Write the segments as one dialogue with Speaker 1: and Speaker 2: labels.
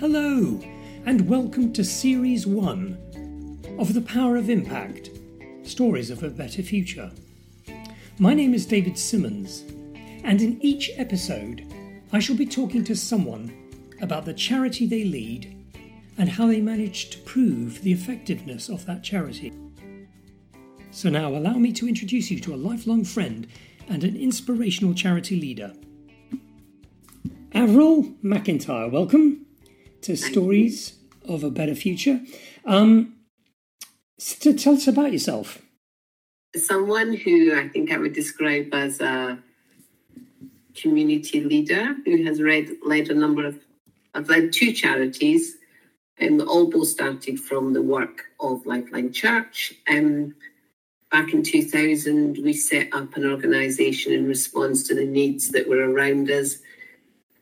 Speaker 1: Hello, and welcome to Series 1 of The Power of Impact Stories of a Better Future. My name is David Simmons, and in each episode, I shall be talking to someone about the charity they lead and how they managed to prove the effectiveness of that charity. So, now allow me to introduce you to a lifelong friend and an inspirational charity leader. Avril McIntyre, welcome to Stories of a Better Future. Um, to tell us about yourself.
Speaker 2: Someone who I think I would describe as a community leader who has read, led a number of, I've led two charities, and all both started from the work of Lifeline Church. Um, back in 2000, we set up an organisation in response to the needs that were around us.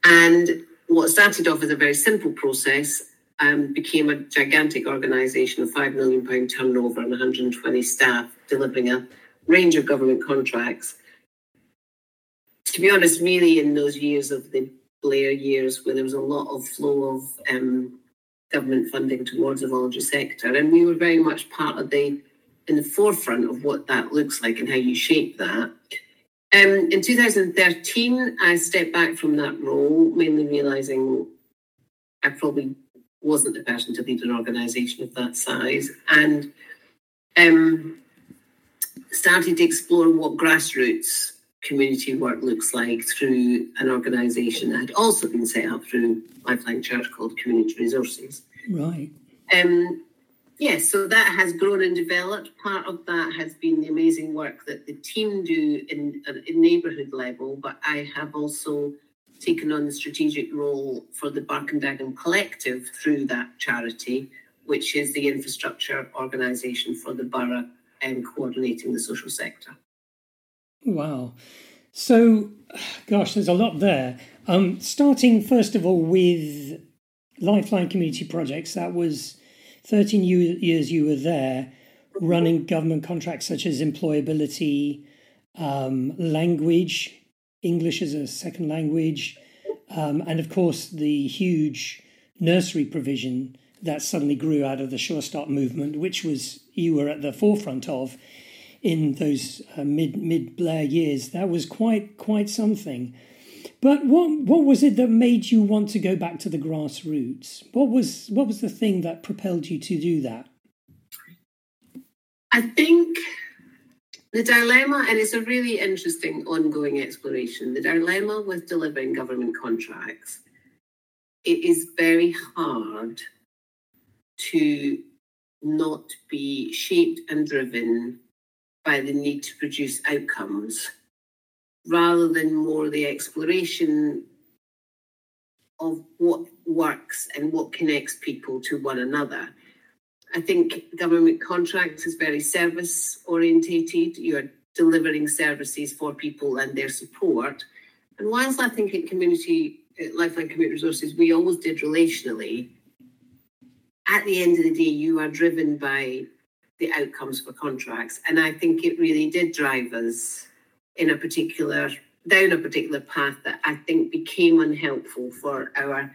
Speaker 2: And what started off as a very simple process um, became a gigantic organisation of £5 million turnover and 120 staff delivering a range of government contracts. To be honest, really, in those years of the Blair years, where there was a lot of flow of um, government funding towards the voluntary sector, and we were very much part of the in the forefront of what that looks like and how you shape that. Um, in 2013, I stepped back from that role, mainly realizing I probably wasn't the person to lead an organization of that size, and um, started to explore what grassroots community work looks like through an organization that had also been set up through Lifeline Church called Community Resources.
Speaker 1: Right.
Speaker 2: Um, Yes, so that has grown and developed. Part of that has been the amazing work that the team do in, in neighbourhood level, but I have also taken on the strategic role for the Bark and Collective through that charity, which is the infrastructure organisation for the borough and coordinating the social sector.
Speaker 1: Wow. So, gosh, there's a lot there. Um, starting first of all with Lifeline Community Projects, that was 13 years you were there running government contracts such as employability, um, language, English as a second language, um, and of course the huge nursery provision that suddenly grew out of the Sure Start movement, which was you were at the forefront of in those uh, mid mid Blair years. That was quite quite something. But what what was it that made you want to go back to the grassroots? What was what was the thing that propelled you to do that?
Speaker 2: I think the dilemma, and it's a really interesting ongoing exploration. The dilemma with delivering government contracts, it is very hard to not be shaped and driven by the need to produce outcomes rather than more the exploration of what works and what connects people to one another. I think government contracts is very service orientated. You're delivering services for people and their support. And whilst I think in community, uh, Lifeline Community Resources, we always did relationally, at the end of the day, you are driven by the outcomes for contracts. And I think it really did drive us in a particular down a particular path that I think became unhelpful for our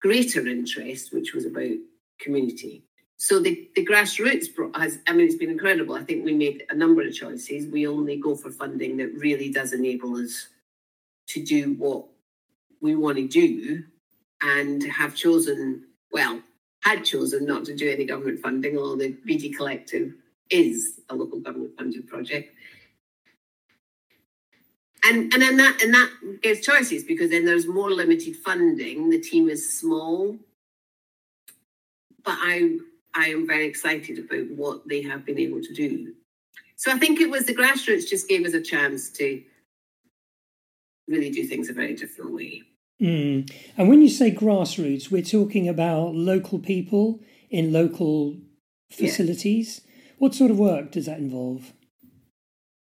Speaker 2: greater interest, which was about community. So the, the grassroots has, I mean, it's been incredible. I think we made a number of choices. We only go for funding that really does enable us to do what we want to do and have chosen, well, had chosen not to do any government funding, although the BD Collective is a local government funded project and and then that and that gives choices because then there's more limited funding. The team is small, but I I am very excited about what they have been able to do. So I think it was the grassroots just gave us a chance to really do things a very different way.
Speaker 1: Mm. And when you say grassroots, we're talking about local people in local facilities. Yeah. What sort of work does that involve?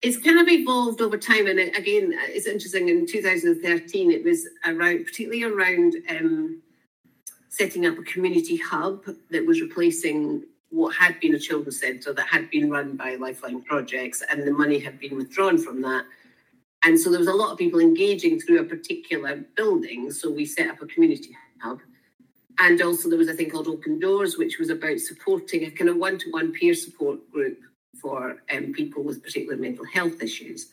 Speaker 2: It's kind of evolved over time. And again, it's interesting. In 2013, it was around, particularly around um, setting up a community hub that was replacing what had been a children's centre that had been run by Lifeline Projects, and the money had been withdrawn from that. And so there was a lot of people engaging through a particular building. So we set up a community hub. And also, there was a thing called Open Doors, which was about supporting a kind of one to one peer support group for um, people with particular mental health issues.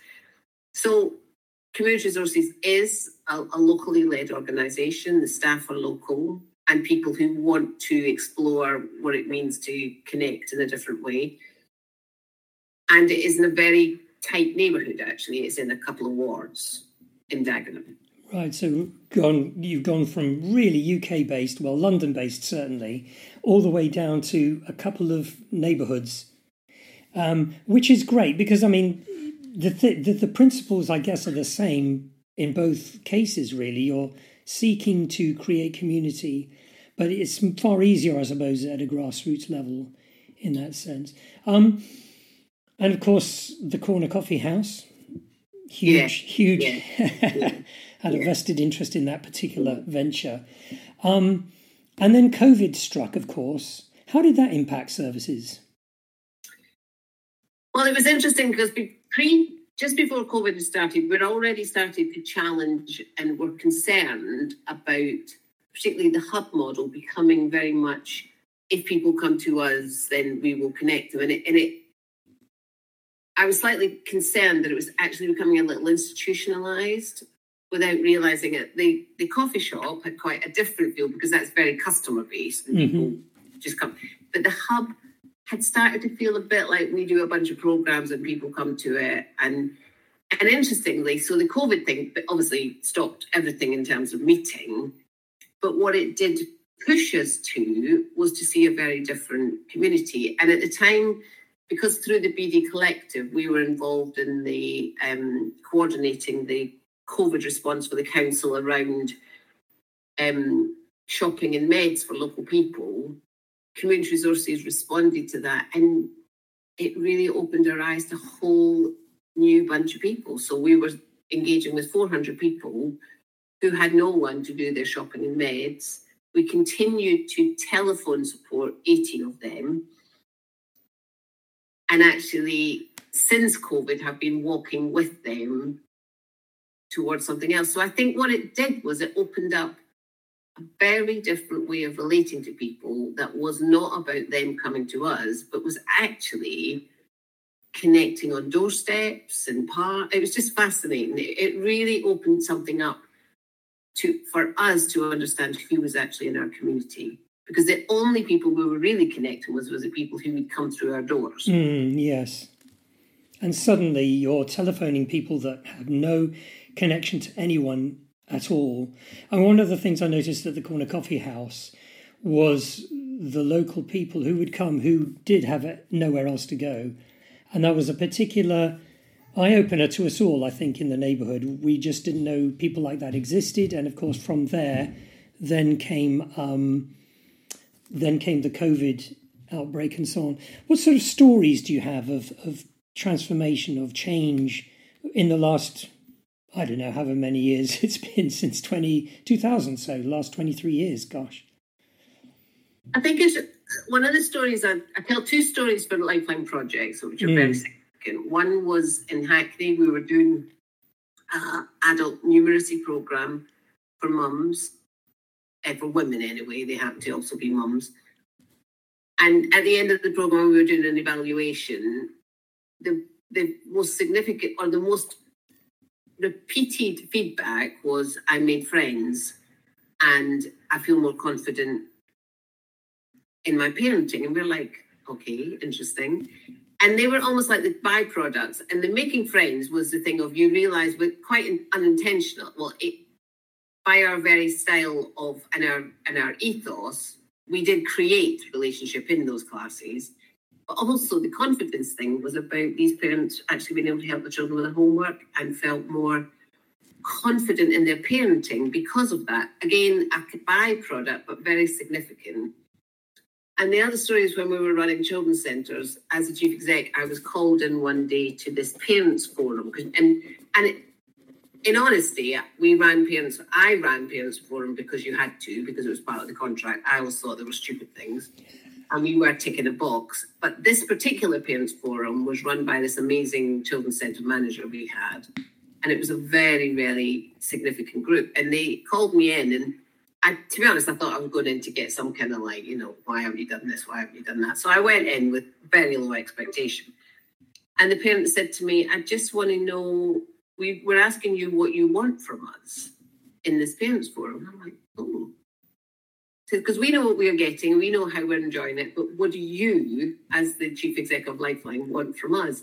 Speaker 2: So, Community Resources is a, a locally led organisation. The staff are local, and people who want to explore what it means to connect in a different way. And it is in a very tight neighbourhood, actually. It's in a couple of wards in Dagenham.
Speaker 1: Right, so gone, you've gone from really UK based, well, London based certainly, all the way down to a couple of neighbourhoods, um, which is great because, I mean, the, th- the, the principles, I guess, are the same in both cases, really. You're seeking to create community, but it's far easier, I suppose, at a grassroots level in that sense. Um, and of course, the Corner Coffee House, huge, yeah. huge. Yeah. had a vested interest in that particular venture. Um, and then COVID struck, of course. How did that impact services?
Speaker 2: Well, it was interesting because pre, just before COVID started, we'd already started to challenge and were concerned about particularly the hub model becoming very much if people come to us, then we will connect them. And it, and it I was slightly concerned that it was actually becoming a little institutionalized without realizing it. The the coffee shop had quite a different feel because that's very customer based and mm-hmm. people just come. But the hub had started to feel a bit like we do a bunch of programs and people come to it. And and interestingly, so the COVID thing obviously stopped everything in terms of meeting, but what it did push us to was to see a very different community. And at the time, because through the BD Collective, we were involved in the um, coordinating the COVID response for the council around um, shopping and meds for local people, community resources responded to that and it really opened our eyes to a whole new bunch of people. So we were engaging with 400 people who had no one to do their shopping and meds. We continued to telephone support 80 of them. And actually, since COVID, have been walking with them towards something else. So I think what it did was it opened up a very different way of relating to people that was not about them coming to us, but was actually connecting on doorsteps and part. It was just fascinating. It, it really opened something up to for us to understand who was actually in our community. Because the only people we were really connecting with was the people who would come through our doors.
Speaker 1: Mm, yes. And suddenly you're telephoning people that have no connection to anyone at all. And one of the things I noticed at the Corner Coffee House was the local people who would come who did have nowhere else to go. And that was a particular eye opener to us all, I think, in the neighbourhood. We just didn't know people like that existed. And of course, from there, then came. Um, then came the COVID outbreak and so on. What sort of stories do you have of, of transformation, of change in the last I don't know, however many years it's been since 20, 2000, so the last 23 years, gosh.
Speaker 2: I think it's one of the stories I, I tell two stories for Lifeline projects, which are mm. very significant. One was in Hackney, we were doing an adult numeracy program for mums, uh, for women anyway, they happen to also be mums. And at the end of the program, we were doing an evaluation. The the most significant or the most repeated feedback was I made friends and I feel more confident in my parenting. And we're like, okay, interesting. And they were almost like the byproducts. And the making friends was the thing of you realize we're quite unintentional. Well, it, by our very style of and our and our ethos, we did create relationship in those classes. But also, the confidence thing was about these parents actually being able to help the children with their homework and felt more confident in their parenting because of that. Again, a byproduct, but very significant. And the other story is when we were running children's centres, as a chief exec, I was called in one day to this parents forum. And, and it, in honesty, we ran parents, I ran parents forum because you had to, because it was part of the contract. I always thought there were stupid things and we were ticking a box. But this particular parents forum was run by this amazing children's centre manager we had. And it was a very, very significant group. And they called me in and I, to be honest, I thought I was going in to get some kind of like, you know, why haven't you done this? Why haven't you done that? So I went in with very low expectation. And the parent said to me, I just want to know, we, we're asking you what you want from us in this parents forum. I'm like, oh. Because we know what we're getting, we know how we're enjoying it, but what do you, as the chief executive of Lifeline, want from us?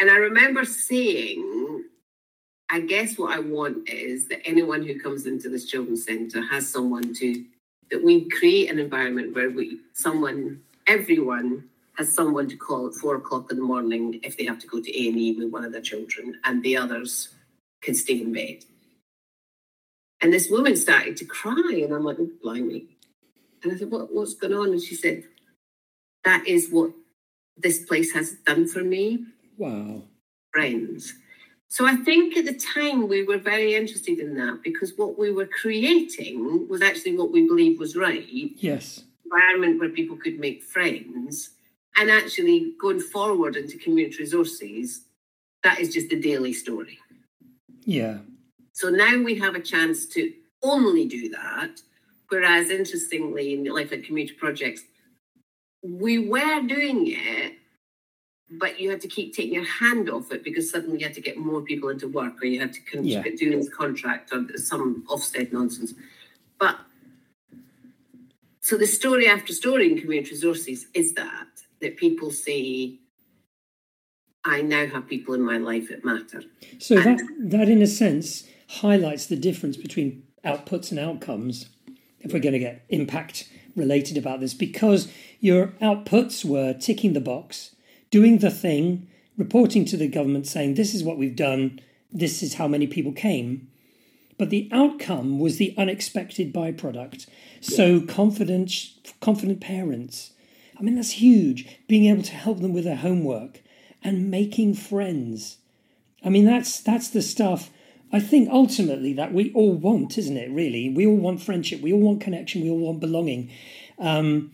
Speaker 2: And I remember saying, I guess what I want is that anyone who comes into this children's centre has someone to that we create an environment where we someone everyone has someone to call at four o'clock in the morning if they have to go to A and E with one of their children, and the others can stay in bed. And this woman started to cry, and I'm like, oh, blimey. And I said, what, what's going on? And she said, that is what this place has done for me.
Speaker 1: Wow.
Speaker 2: Friends. So I think at the time we were very interested in that because what we were creating was actually what we believed was right.
Speaker 1: Yes.
Speaker 2: Environment where people could make friends. And actually going forward into community resources, that is just a daily story.
Speaker 1: Yeah.
Speaker 2: So now we have a chance to only do that. Whereas interestingly in Lifeline Community Projects, we were doing it but you had to keep taking your hand off it because suddenly you had to get more people into work or you had to con- yeah. do this contract or some Ofsted nonsense. But so the story after story in community resources is that that people say, I now have people in my life that matter.
Speaker 1: So and, that that in a sense highlights the difference between outputs and outcomes if we're going to get impact related about this because your outputs were ticking the box doing the thing, reporting to the government saying, this is what we've done, this is how many people came. But the outcome was the unexpected byproduct. So confident, confident parents. I mean, that's huge. Being able to help them with their homework and making friends. I mean, that's that's the stuff I think ultimately that we all want, isn't it? Really, we all want friendship, we all want connection, we all want belonging, um,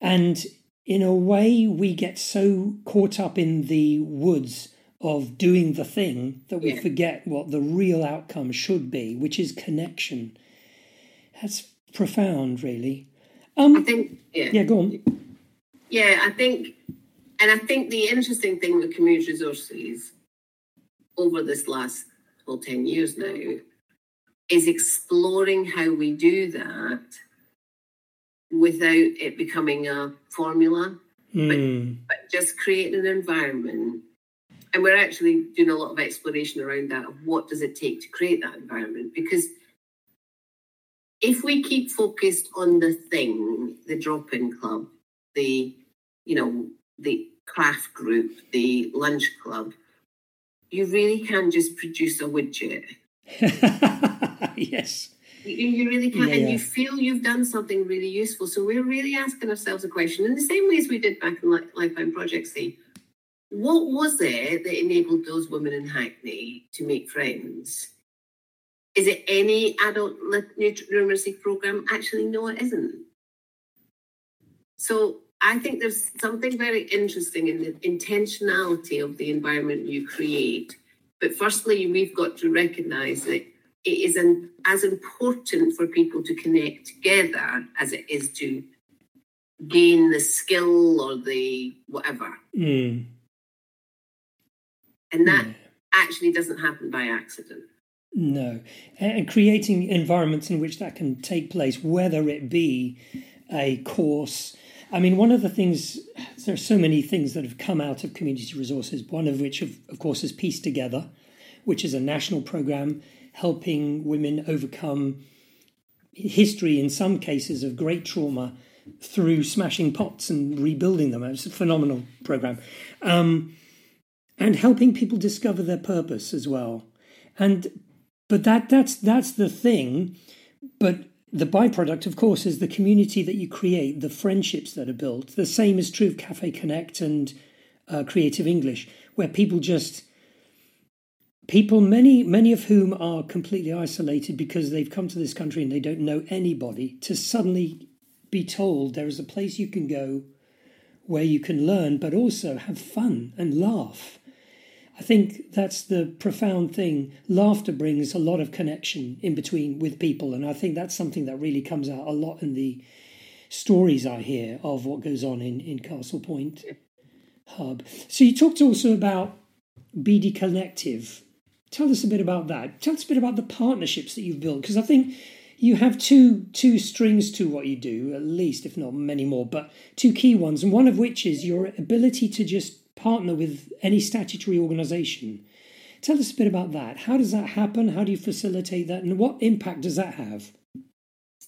Speaker 1: and in a way, we get so caught up in the woods of doing the thing that we yeah. forget what the real outcome should be, which is connection. That's profound, really.
Speaker 2: Um, I think, yeah.
Speaker 1: Yeah, go on.
Speaker 2: Yeah, I think, and I think the interesting thing with community resources over this last well, 10 years now is exploring how we do that without it becoming a formula, mm. but, hmm. but just creating an environment. And we're actually doing a lot of exploration around that of what does it take to create that environment? Because if we keep focused on the thing, the drop-in club, the you know, the craft group, the lunch club, you really can just produce a widget.
Speaker 1: yes.
Speaker 2: You, you really can, yeah, and you feel you've done something really useful. So we're really asking ourselves a question in the same way as we did back in Lifeline Projects. What was it that enabled those women in Hackney to make friends? Is it any adult literacy program? Actually, no, it isn't. So I think there's something very interesting in the intentionality of the environment you create. But firstly, we've got to recognize that it is an, as important for people to connect together as it is to gain the skill or the whatever.
Speaker 1: Mm.
Speaker 2: And that yeah. actually doesn't happen by accident.
Speaker 1: No. And creating environments in which that can take place, whether it be a course. I mean, one of the things, there are so many things that have come out of community resources, one of which, of, of course, is Peace Together, which is a national program helping women overcome history, in some cases, of great trauma through smashing pots and rebuilding them. It's a phenomenal program. Um, and helping people discover their purpose as well. And but that that's that's the thing. But the byproduct, of course, is the community that you create, the friendships that are built. The same is true of Cafe Connect and uh, Creative English, where people just people many many of whom are completely isolated because they've come to this country and they don't know anybody to suddenly be told there is a place you can go where you can learn but also have fun and laugh I think that's the profound thing. Laughter brings a lot of connection in between with people, and I think that's something that really comes out a lot in the stories I hear of what goes on in, in Castle Point Hub. So you talked also about BD Collective. Tell us a bit about that. Tell us a bit about the partnerships that you've built, because I think you have two two strings to what you do, at least, if not many more, but two key ones, and one of which is your ability to just partner with any statutory organisation. Tell us a bit about that. How does that happen? How do you facilitate that, and what impact does that have?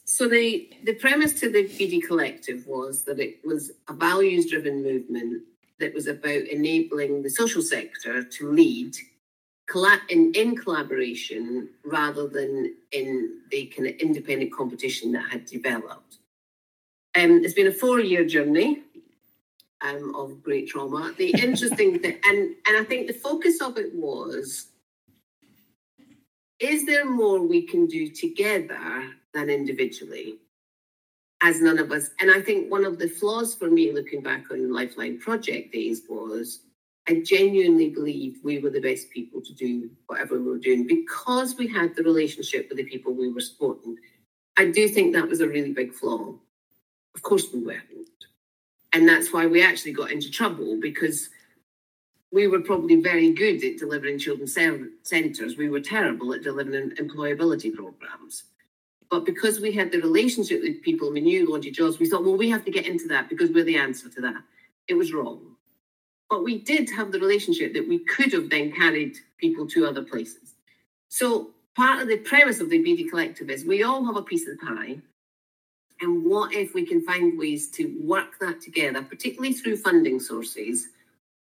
Speaker 2: So the the premise to the BD Collective was that it was a values driven movement that was about enabling the social sector to lead in, in collaboration rather than in the kind of independent competition that had developed. Um, it's been a four year journey um, of great trauma. The interesting thing, and, and I think the focus of it was is there more we can do together than individually? As none of us, and I think one of the flaws for me looking back on Lifeline project days was I genuinely believed we were the best people to do whatever we were doing because we had the relationship with the people we were supporting. I do think that was a really big flaw. Of course, we weren't. And that's why we actually got into trouble because we were probably very good at delivering children's centres. We were terrible at delivering employability programs. But because we had the relationship with people we knew wanted jobs, we thought, well, we have to get into that because we're the answer to that. It was wrong. But we did have the relationship that we could have then carried people to other places. So part of the premise of the BD Collective is we all have a piece of the pie. And what if we can find ways to work that together, particularly through funding sources,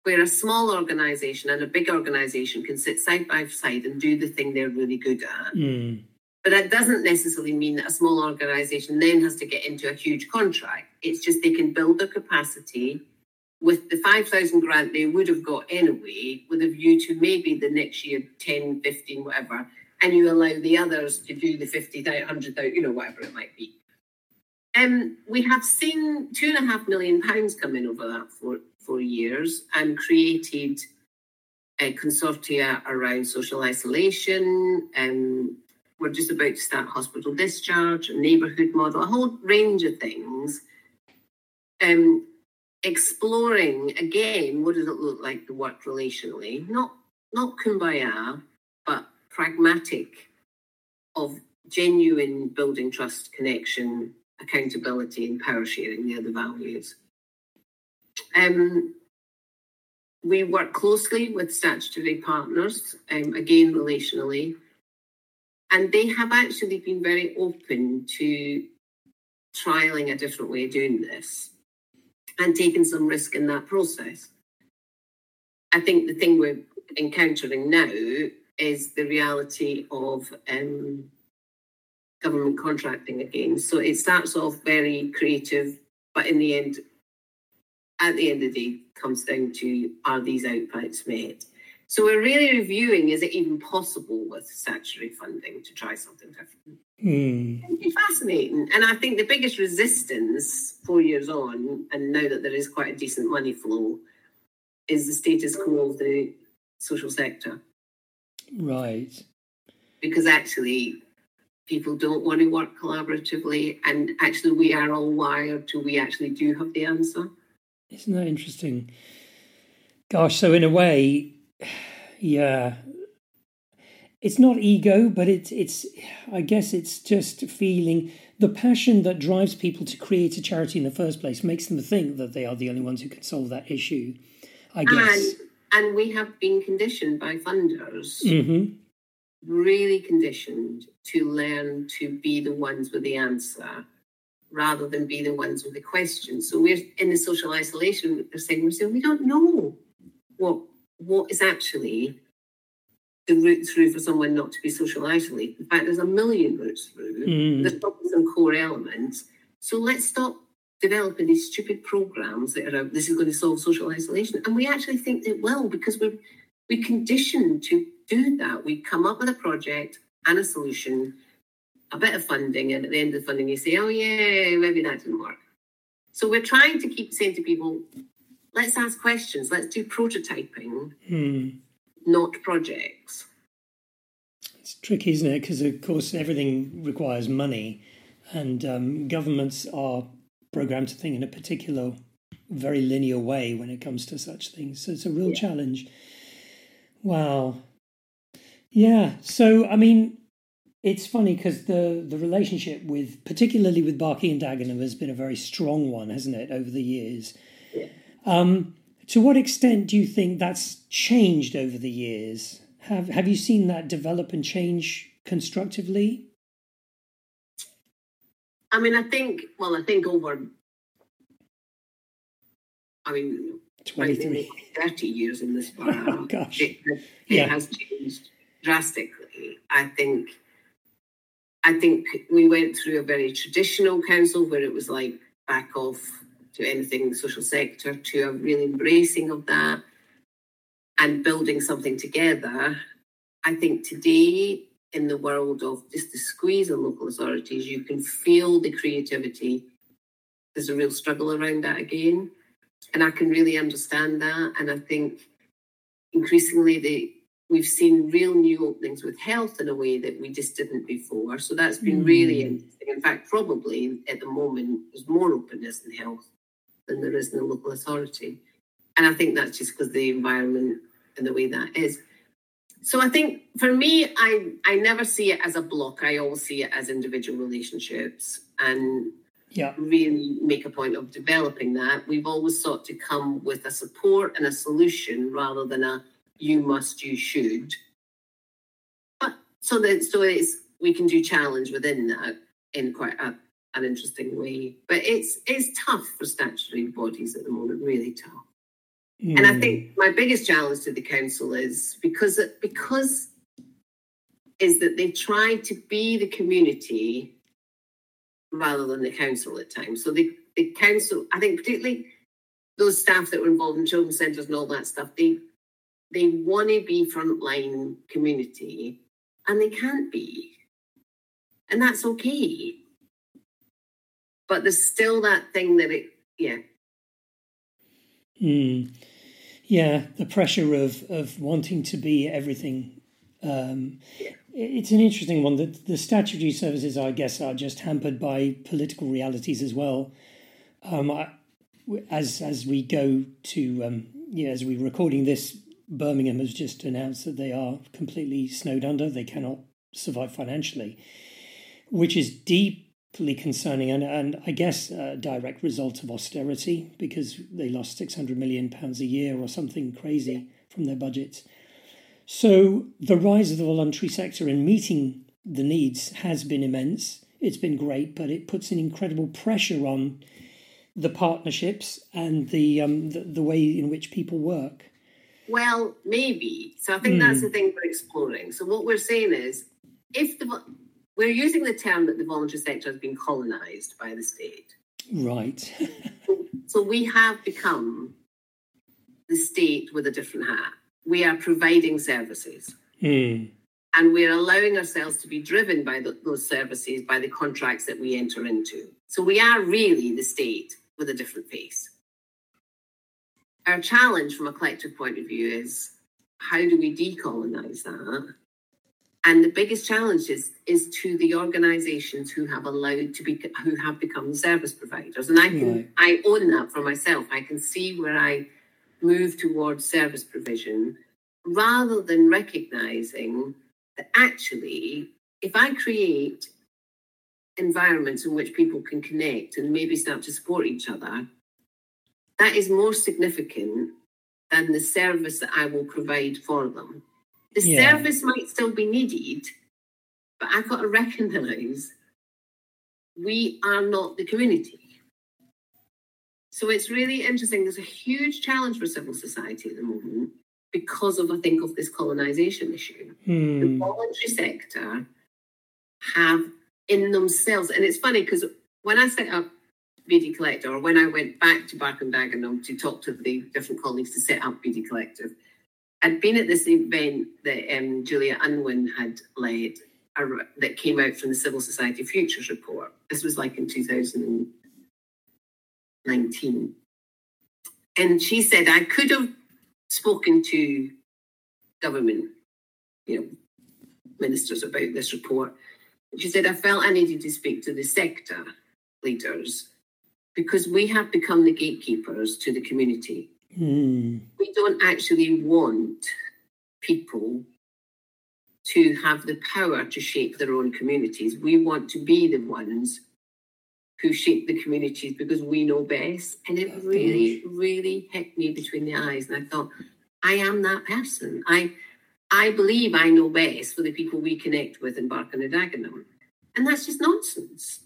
Speaker 2: where a small organization and a big organization can sit side by side and do the thing they're really good at. Mm. But that doesn't necessarily mean that a small organization then has to get into a huge contract. It's just they can build their capacity with the 5,000 grant they would have got anyway, with a view to maybe the next year 10, 15, whatever, and you allow the others to do the 50, 100,000, you know, whatever it might be. Um, we have seen two and a half million pounds come in over that four, four years and created a consortia around social isolation. Um, we're just about to start hospital discharge, a neighbourhood model, a whole range of things. Um, exploring again what does it look like to work relationally not not kumbaya but pragmatic of genuine building trust connection accountability and power sharing the other values um, we work closely with statutory partners um, again relationally and they have actually been very open to trialing a different way of doing this and taking some risk in that process. I think the thing we're encountering now is the reality of um, government contracting again. So it starts off very creative, but in the end, at the end of the day, comes down to are these outputs met? So we're really reviewing is it even possible with statutory funding to try something different? Mm. It's fascinating. And I think the biggest resistance four years on, and now that there is quite a decent money flow, is the status quo of the social sector.
Speaker 1: Right.
Speaker 2: Because actually, people don't want to work collaboratively, and actually, we are all wired to we actually do have the answer.
Speaker 1: Isn't that interesting? Gosh, so in a way, yeah, it's not ego, but it's it's I guess it's just feeling the passion that drives people to create a charity in the first place makes them think that they are the only ones who can solve that issue. I guess.
Speaker 2: And, and we have been conditioned by funders, mm-hmm. Really conditioned to learn to be the ones with the answer rather than be the ones with the question. So we're in the social isolation, they're saying, we're saying we don't know what what is actually the route through for someone not to be social isolated. In fact, there's a million routes through. Mm. There's probably some core elements. So let's stop developing these stupid programs that are this is going to solve social isolation. And we actually think it will because we're we conditioned to do that. We come up with a project and a solution, a bit of funding, and at the end of the funding, you say, "Oh yeah, maybe that didn't work." So we're trying to keep saying to people, let's ask questions, let's do prototyping. Mm. not projects.
Speaker 1: It's tricky, isn't it? Because, of course, everything requires money, and um, governments are programmed to think in a particular, very linear way when it comes to such things. So it's a real yeah. challenge. Wow. Yeah. So, I mean, it's funny because the, the relationship with, particularly with Barking and Dagenham, has been a very strong one, hasn't it, over the years?
Speaker 2: Yeah.
Speaker 1: Um, to what extent do you think that's changed over the years? Have Have you seen that develop and change constructively?
Speaker 2: I mean, I think. Well, I think over. I mean, 23. 30 years in this bar.
Speaker 1: oh, gosh.
Speaker 2: It, it yeah. has changed drastically. I think I think we went through a very traditional council where it was like back off to anything social sector to a real embracing of that and building something together. I think today in the world of just the squeeze on local authorities, you can feel the creativity. There's a real struggle around that again. And I can really understand that. And I think increasingly the we've seen real new openings with health in a way that we just didn't before. So that's been mm. really interesting. In fact, probably at the moment, there's more openness in health than there is in the local authority. And I think that's just because the environment and the way that is. So I think for me, I I never see it as a block. I always see it as individual relationships and
Speaker 1: yeah.
Speaker 2: really make a point of developing that. We've always sought to come with a support and a solution rather than a you must, you should. But so that so it's we can do challenge within that in quite a, an interesting way. But it's it's tough for statutory bodies at the moment, really tough. Mm. And I think my biggest challenge to the council is because it, because is that they try to be the community rather than the council at times. So the, the council, I think particularly those staff that were involved in children's centres and all that stuff, they they want to be frontline community and they can't be. And that's okay. But there's still that thing that it, yeah.
Speaker 1: Mm. Yeah, the pressure of, of wanting to be everything. Um, yeah. It's an interesting one. that the statutory services, I guess, are just hampered by political realities as well. Um, I, as as we go to um, yeah, as we're recording this Birmingham has just announced that they are completely snowed under. They cannot survive financially, which is deeply concerning and, and I guess a direct result of austerity because they lost £600 million a year or something crazy from their budgets. So the rise of the voluntary sector in meeting the needs has been immense. It's been great, but it puts an incredible pressure on the partnerships and the um, the, the way in which people work.
Speaker 2: Well, maybe. So I think mm. that's the thing we're exploring. So what we're saying is, if the we're using the term that the voluntary sector has been colonized by the state.
Speaker 1: Right.
Speaker 2: so, so we have become the state with a different hat. We are providing services.
Speaker 1: Mm.
Speaker 2: And we're allowing ourselves to be driven by the, those services, by the contracts that we enter into. So we are really the state with a different face our challenge from a collective point of view is how do we decolonize that? And the biggest challenge is, is to the organizations who have allowed to be who have become service providers. And I can right. I own that for myself. I can see where I move towards service provision rather than recognizing that actually if I create environments in which people can connect and maybe start to support each other, that is more significant than the service that I will provide for them. The yeah. service might still be needed, but I've got to recognize we are not the community. So it's really interesting. There's a huge challenge for civil society at the moment because of, I think, of this colonization issue.
Speaker 1: Hmm.
Speaker 2: The voluntary sector have in themselves, and it's funny because when I set up BD Collective, or when I went back to Barking and Dagenham to talk to the different colleagues to set up BD Collective, I'd been at this event that um, Julia Unwin had led that came out from the Civil Society Futures Report. This was like in 2019. And she said, I could have spoken to government, you know, ministers about this report. She said, I felt I needed to speak to the sector leaders because we have become the gatekeepers to the community.
Speaker 1: Mm.
Speaker 2: We don't actually want people to have the power to shape their own communities. We want to be the ones who shape the communities because we know best. And it really, really hit me between the eyes. And I thought, I am that person. I I believe I know best for the people we connect with in Barking and Dagenham. And that's just nonsense.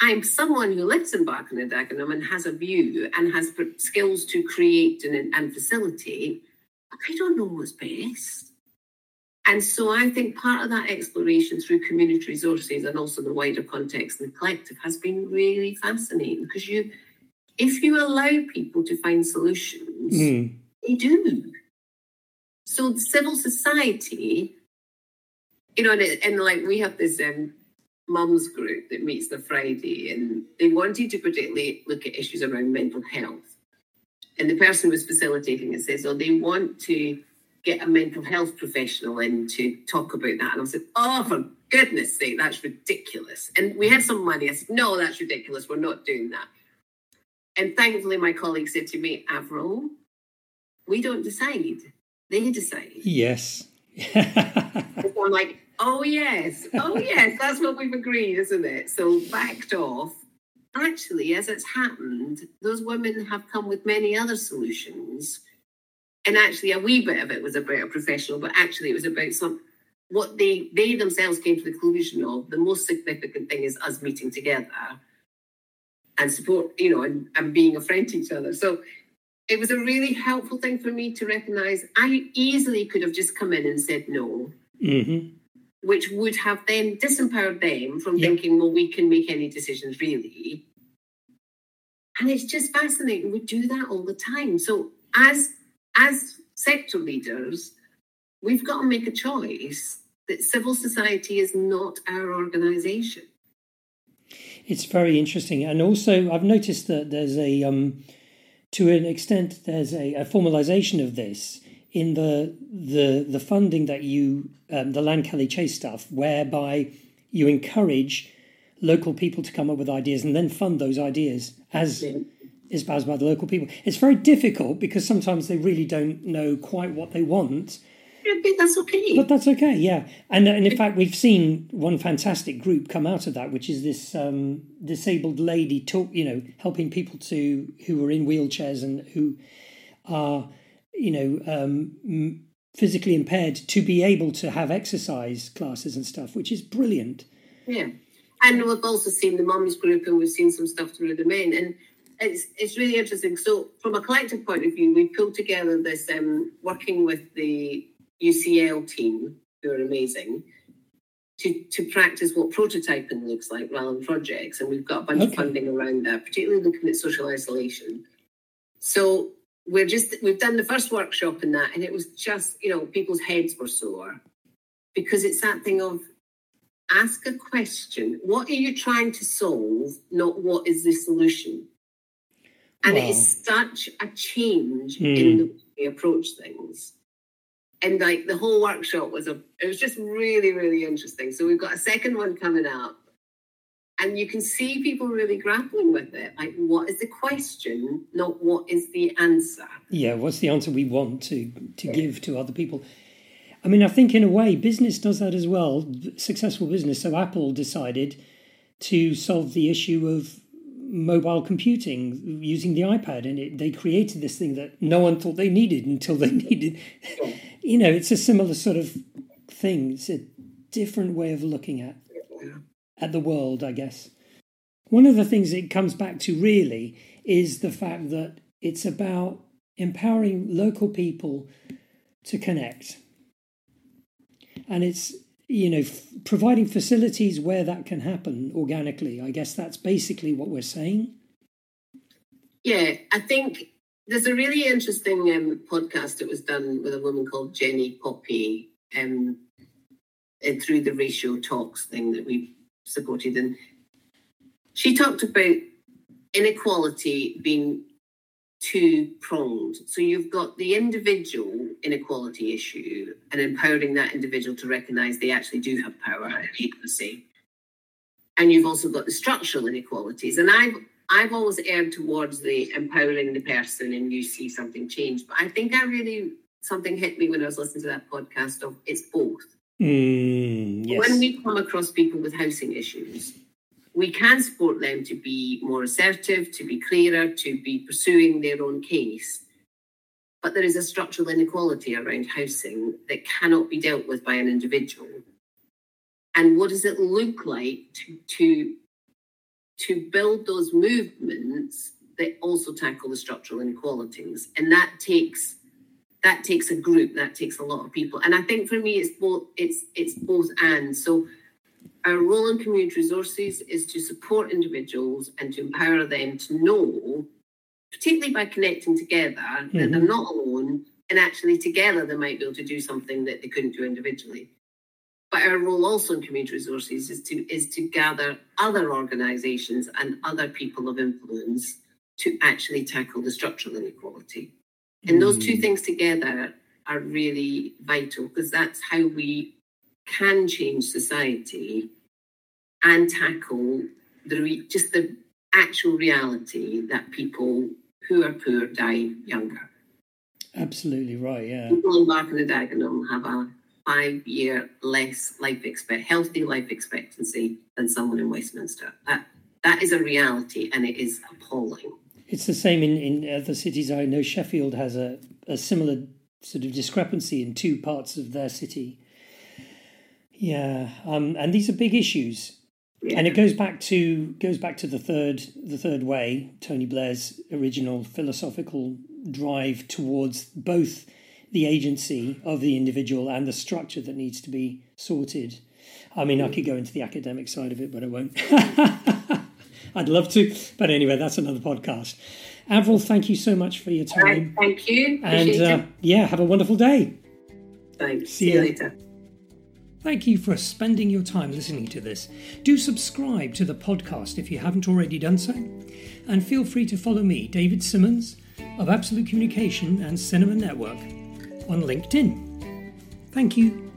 Speaker 2: I'm someone who lives in Barking and Dagenham and has a view and has skills to create and, and facilitate. I don't know what's best. And so I think part of that exploration through community resources and also the wider context and the collective has been really fascinating because you, if you allow people to find solutions,
Speaker 1: mm.
Speaker 2: they do. So civil society, you know, and, and like we have this um, mums group that meets the Friday, and they wanted to particularly look at issues around mental health. And the person who was facilitating it says, "Oh, they want to get a mental health professional in to talk about that." And I said, "Oh, for goodness sake, that's ridiculous." And we had some money. I said, "No, that's ridiculous. We're not doing that." And thankfully, my colleague said to me, "Avril, we don't decide." They decide.
Speaker 1: Yes.
Speaker 2: I'm like, oh yes, oh yes, that's what we've agreed, isn't it? So backed off. Actually, as it's happened, those women have come with many other solutions. And actually, a wee bit of it was about a professional, but actually, it was about some what they they themselves came to the conclusion of. The most significant thing is us meeting together and support, you know, and, and being a friend to each other. So it was a really helpful thing for me to recognize I easily could have just come in and said no,
Speaker 1: mm-hmm.
Speaker 2: Which would have then disempowered them from yep. thinking, well, we can make any decisions really. And it's just fascinating. We do that all the time. So as as sector leaders, we've got to make a choice that civil society is not our organization.
Speaker 1: It's very interesting. And also I've noticed that there's a um to an extent, there's a, a formalization of this in the the the funding that you um, the Lankelly Chase stuff, whereby you encourage local people to come up with ideas and then fund those ideas as yeah. espoused by the local people. It's very difficult because sometimes they really don't know quite what they want
Speaker 2: but that's okay.
Speaker 1: But that's okay, yeah. And and in fact, we've seen one fantastic group come out of that, which is this um, disabled lady talk, you know, helping people to who are in wheelchairs and who are, you know, um, physically impaired to be able to have exercise classes and stuff, which is brilliant.
Speaker 2: Yeah, and we've also seen the mums group, and we've seen some stuff through the men, and it's it's really interesting. So, from a collective point of view, we pulled together this um, working with the UCL team, who are amazing, to, to practice what prototyping looks like rather than projects. And we've got a bunch okay. of funding around that, particularly looking at social isolation. So we're just we've done the first workshop in that, and it was just, you know, people's heads were sore because it's that thing of ask a question. What are you trying to solve? Not what is the solution? And wow. it is such a change mm. in the way we approach things and like the whole workshop was a it was just really really interesting so we've got a second one coming up and you can see people really grappling with it. Like what is the question not what is the answer?
Speaker 1: Yeah what's the answer we want to to yeah. give to other people? I mean i think in a way business does that as well. Successful business. So apple decided to solve the issue of mobile computing using the ipad and it, they created this thing that no one thought they needed until they needed. Yeah. You know, it's a similar sort of thing. It's a different way of looking at at the world, I guess. One of the things it comes back to really is the fact that it's about empowering local people to connect. And it's, you know, f- providing facilities where that can happen organically. I guess that's basically what we're saying.
Speaker 2: Yeah, I think there's a really interesting um, podcast that was done with a woman called Jenny Poppy um, through the ratio talks thing that we supported. And she talked about inequality being two pronged. So you've got the individual inequality issue and empowering that individual to recognize they actually do have power and agency. And you've also got the structural inequalities. And I've I've always erred towards the empowering the person and you see something change. But I think I really something hit me when I was listening to that podcast of it's both.
Speaker 1: Mm, yes.
Speaker 2: When we come across people with housing issues, we can support them to be more assertive, to be clearer, to be pursuing their own case. But there is a structural inequality around housing that cannot be dealt with by an individual. And what does it look like to, to, to build those movements that also tackle the structural inequalities? And that takes that takes a group, that takes a lot of people. And I think for me it's both it's it's both and. So our role in community resources is to support individuals and to empower them to know, particularly by connecting together, mm-hmm. that they're not alone and actually together they might be able to do something that they couldn't do individually. But our role also in community resources is to is to gather other organisations and other people of influence to actually tackle the structural inequality. And those two mm. things together are really vital because that's how we can change society and tackle the re- just the actual reality that people who are poor die younger.
Speaker 1: Absolutely right. Yeah.
Speaker 2: People in Barking and Dagenham have a five-year less life expect healthy life expectancy than someone in Westminster. That that is a reality, and it is appalling.
Speaker 1: It's the same in in other cities. I know Sheffield has a a similar sort of discrepancy in two parts of their city yeah, um, and these are big issues, yeah. and it goes back to goes back to the third the third way, Tony Blair's original philosophical drive towards both the agency of the individual and the structure that needs to be sorted. I mean, I could go into the academic side of it, but I won't. I'd love to, but anyway, that's another podcast. Avril, thank you so much for your time.
Speaker 2: Thank you.
Speaker 1: and uh, yeah, have a wonderful day.
Speaker 2: Thanks. See, See you later.
Speaker 1: Thank you for spending your time listening to this. Do subscribe to the podcast if you haven't already done so, and feel free to follow me, David Simmons of Absolute Communication and Cinema Network, on LinkedIn. Thank you.